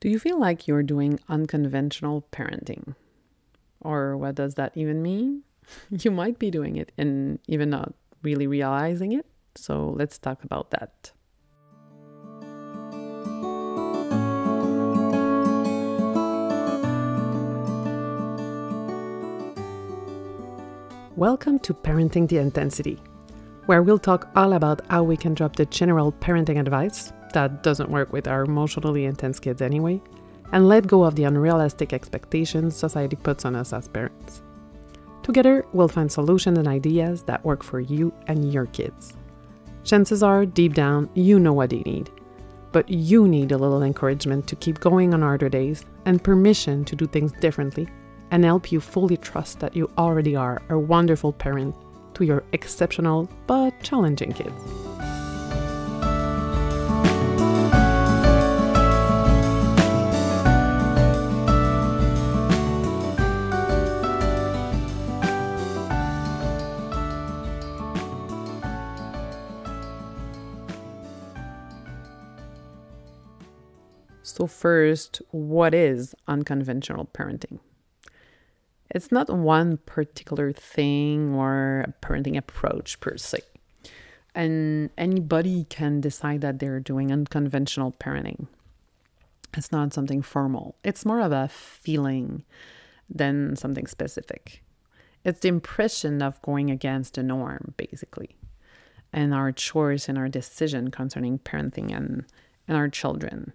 Do you feel like you're doing unconventional parenting? Or what does that even mean? you might be doing it and even not really realizing it. So let's talk about that. Welcome to Parenting the Intensity, where we'll talk all about how we can drop the general parenting advice that doesn't work with our emotionally intense kids anyway, and let go of the unrealistic expectations society puts on us as parents. Together, we'll find solutions and ideas that work for you and your kids. Chances are, deep down, you know what they need. But you need a little encouragement to keep going on harder days and permission to do things differently and help you fully trust that you already are a wonderful parent to your exceptional but challenging kids. So, first, what is unconventional parenting? It's not one particular thing or a parenting approach per se. And anybody can decide that they're doing unconventional parenting. It's not something formal, it's more of a feeling than something specific. It's the impression of going against the norm, basically, and our choice and our decision concerning parenting and, and our children.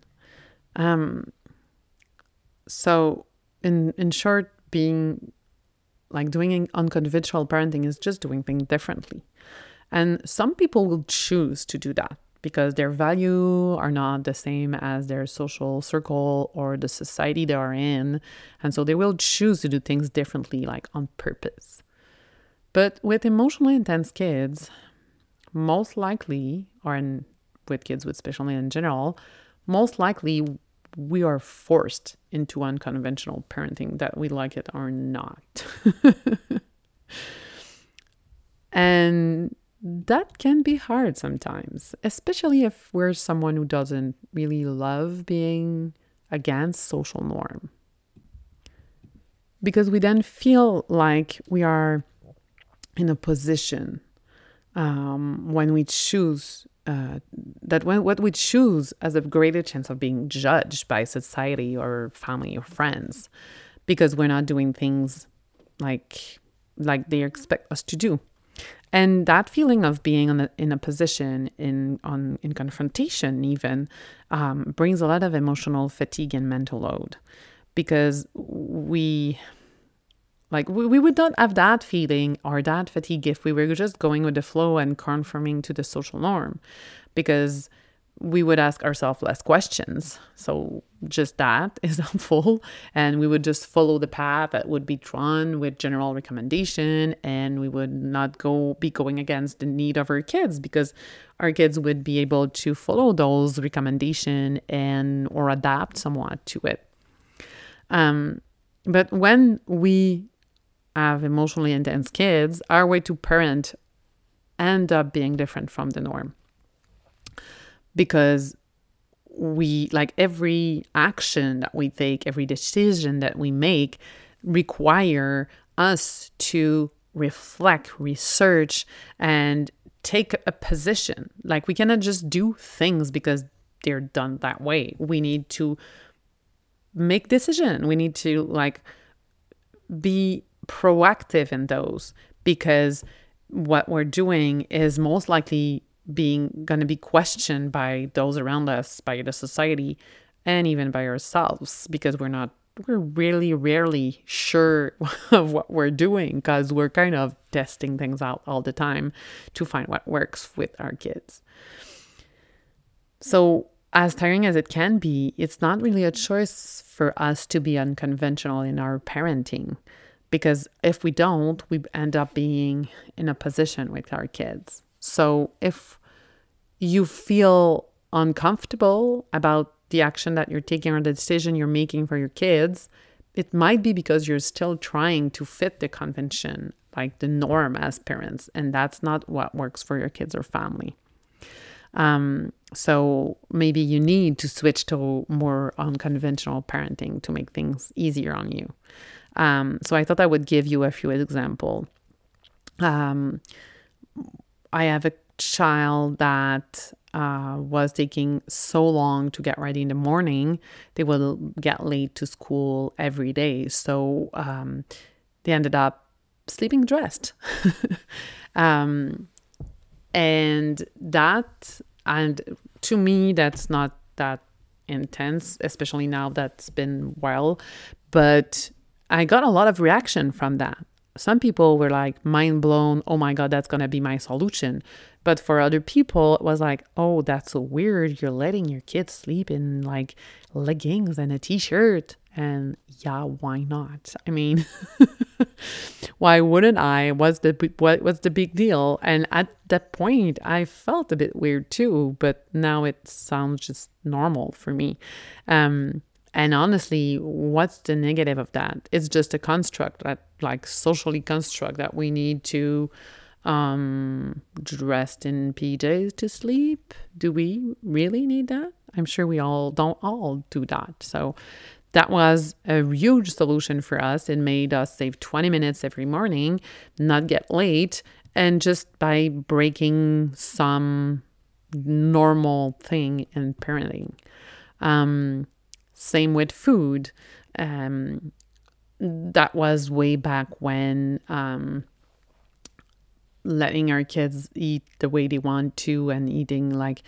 Um, so, in in short, being like doing unconventional parenting is just doing things differently. And some people will choose to do that because their value are not the same as their social circle or the society they are in. And so they will choose to do things differently, like on purpose. But with emotionally intense kids, most likely, or in, with kids with special needs in general, most likely we are forced into unconventional parenting, that we like it or not. and that can be hard sometimes, especially if we're someone who doesn't really love being against social norm. Because we then feel like we are in a position um, when we choose uh, that when, what we choose has a greater chance of being judged by society or family or friends because we're not doing things like like they expect us to do. And that feeling of being a, in a position in on in confrontation even um, brings a lot of emotional fatigue and mental load because we like we, we would not have that feeling or that fatigue if we were just going with the flow and conforming to the social norm because we would ask ourselves less questions. So just that is helpful. And we would just follow the path that would be drawn with general recommendation and we would not go be going against the need of our kids because our kids would be able to follow those recommendation and or adapt somewhat to it. Um, but when we have emotionally intense kids, our way to parent end up being different from the norm. Because we, like every action that we take, every decision that we make, require us to reflect, research, and take a position. Like we cannot just do things because they're done that way. We need to make decision. We need to like be proactive in those because what we're doing is most likely being going to be questioned by those around us, by the society, and even by ourselves because we're not we're really rarely sure of what we're doing because we're kind of testing things out all the time to find what works with our kids. So, as tiring as it can be, it's not really a choice for us to be unconventional in our parenting because if we don't, we end up being in a position with our kids. So if you feel uncomfortable about the action that you're taking or the decision you're making for your kids, it might be because you're still trying to fit the convention, like the norm as parents, and that's not what works for your kids or family. Um, so maybe you need to switch to more unconventional parenting to make things easier on you. Um, so I thought I would give you a few examples. Um, I have a child that uh, was taking so long to get ready in the morning, they will get late to school every day. So um, they ended up sleeping dressed. um, and that, and to me, that's not that intense, especially now that's been well. But I got a lot of reaction from that. Some people were like mind blown, oh my God, that's going to be my solution. But for other people, it was like, oh, that's so weird. You're letting your kids sleep in like leggings and a t shirt. And yeah, why not? I mean, why wouldn't I? What's the what what's the big deal? And at that point, I felt a bit weird too, but now it sounds just normal for me. Um, and honestly, what's the negative of that? It's just a construct that, like, socially construct that we need to um, dressed in PJs to sleep. Do we really need that? I'm sure we all don't all do that. So that was a huge solution for us. It made us save 20 minutes every morning, not get late, and just by breaking some normal thing in parenting. Um, same with food. Um, that was way back when um, letting our kids eat the way they want to and eating like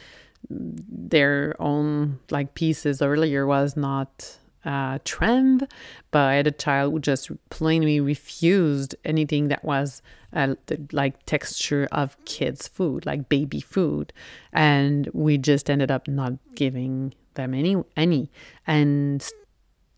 their own like pieces earlier was not a trend but i had a child who just plainly refused anything that was uh, like texture of kids food like baby food and we just ended up not giving them any any. And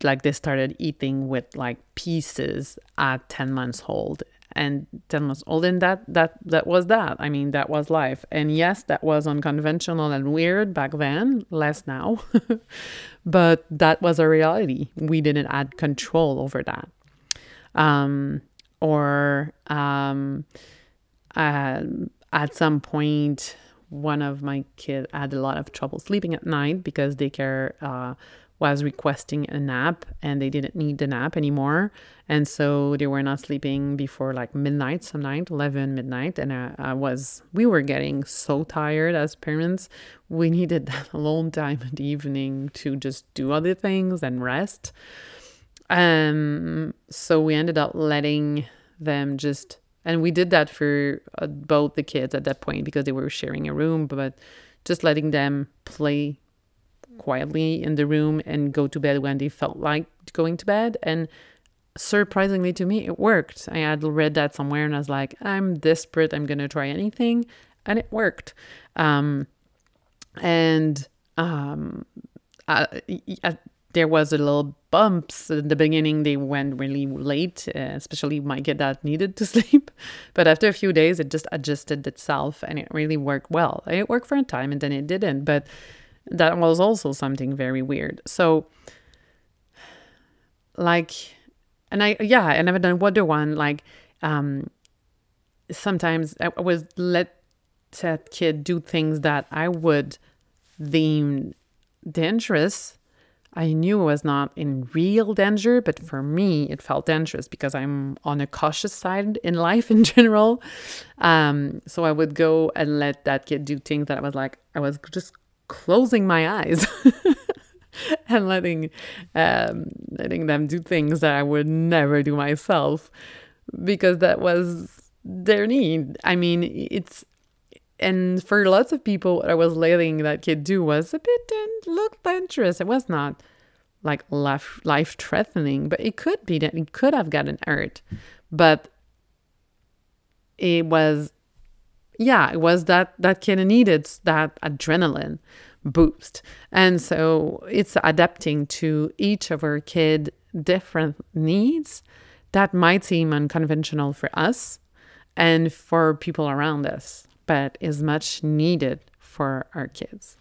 like they started eating with like pieces at 10 months old. And 10 months old and that that that was that. I mean that was life. And yes that was unconventional and weird back then less now. But that was a reality. We didn't add control over that. Um, or um, uh, at some point one of my kids had a lot of trouble sleeping at night because daycare uh, was requesting a nap and they didn't need the nap anymore. And so they were not sleeping before like midnight, some night, 11 midnight. And I, I was, we were getting so tired as parents. We needed that alone time in the evening to just do other things and rest. Um, so we ended up letting them just, and we did that for uh, both the kids at that point because they were sharing a room, but just letting them play quietly in the room and go to bed when they felt like going to bed. And surprisingly to me, it worked. I had read that somewhere and I was like, I'm desperate. I'm going to try anything. And it worked. Um, and um, I, I, there was a little bumps in the beginning. They went really late, uh, especially my kid that needed to sleep. But after a few days, it just adjusted itself and it really worked well. It worked for a time and then it didn't. But that was also something very weird. So, like, and I, yeah, and I've done another one, like, um, sometimes I would let that kid do things that I would deem dangerous. I knew was not in real danger, but for me, it felt dangerous because I'm on a cautious side in life in general. Um, so I would go and let that kid do things that I was like, I was just closing my eyes and letting um, letting them do things that I would never do myself because that was their need. I mean, it's and for lots of people, what I was letting that kid do was a bit uh, and looked dangerous. It was not like life life threatening, but it could be that it could have gotten hurt, but it was yeah, it was that that kid needed that adrenaline boost. And so it's adapting to each of our kid different needs that might seem unconventional for us and for people around us, but is much needed for our kids.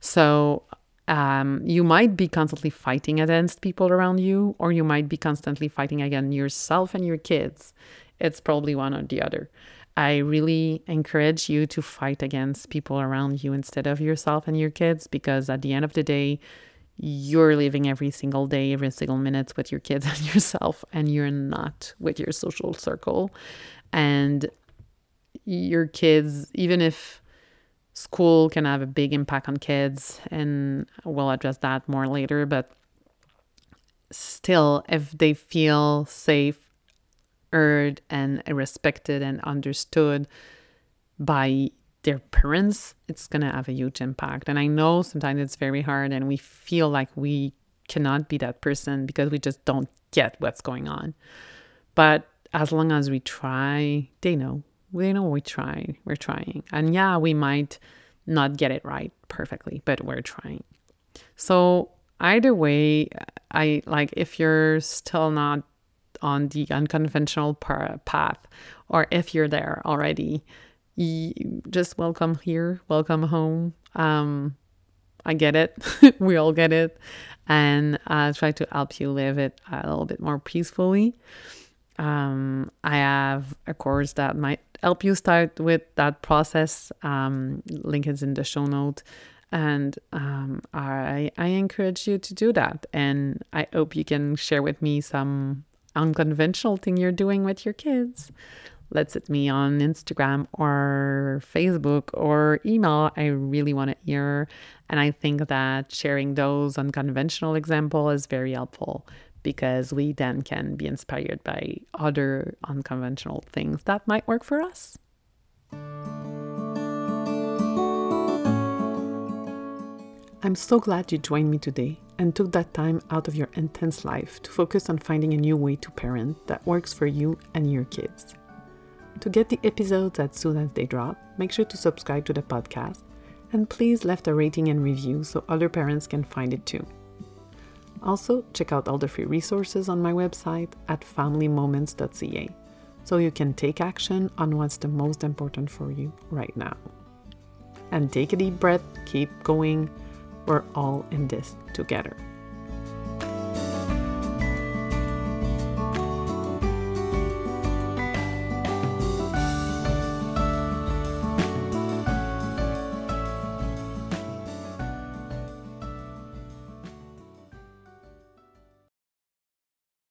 So um, you might be constantly fighting against people around you, or you might be constantly fighting against yourself and your kids. It's probably one or the other. I really encourage you to fight against people around you instead of yourself and your kids because at the end of the day, you're living every single day, every single minute with your kids and yourself, and you're not with your social circle. And your kids, even if school can have a big impact on kids, and we'll address that more later, but still, if they feel safe, heard, and respected and understood by their parents, it's going to have a huge impact. And I know sometimes it's very hard and we feel like we cannot be that person because we just don't get what's going on. But as long as we try, they know. They know we try. We're trying. And yeah, we might not get it right perfectly, but we're trying. So either way, I like if you're still not on the unconventional path or if you're there already, just welcome here, welcome home. Um, I get it. we all get it. And I try to help you live it a little bit more peacefully. Um, I have a course that might help you start with that process. Um, link is in the show note. And um, I, I encourage you to do that. And I hope you can share with me some unconventional thing you're doing with your kids let's hit me on Instagram or Facebook or email. I really want to hear. And I think that sharing those unconventional example is very helpful because we then can be inspired by other unconventional things that might work for us. I'm so glad you joined me today and took that time out of your intense life to focus on finding a new way to parent that works for you and your kids. To get the episodes as soon as they drop, make sure to subscribe to the podcast and please left a rating and review so other parents can find it too. Also, check out all the free resources on my website at familymoments.ca so you can take action on what's the most important for you right now. And take a deep breath, keep going. We're all in this together.